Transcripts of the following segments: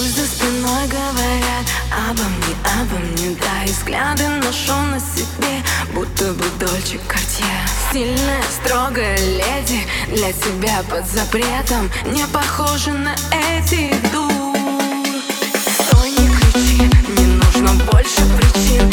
Пусть за спиной говорят обо мне, обо мне Да, и взгляды ношу на себе, будто бы Дольче Картье Стильная, строгая леди, для тебя под запретом Не похожа на эти дур как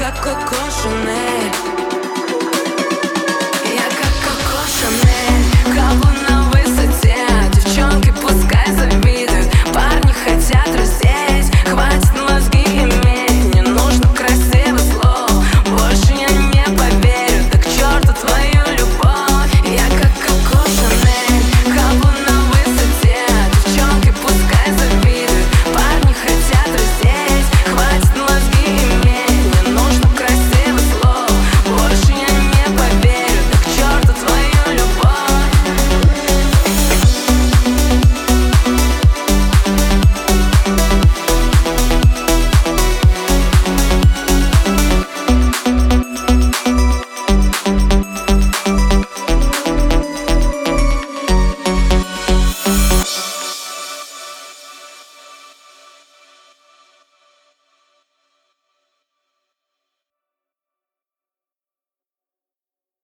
как Коко Шанель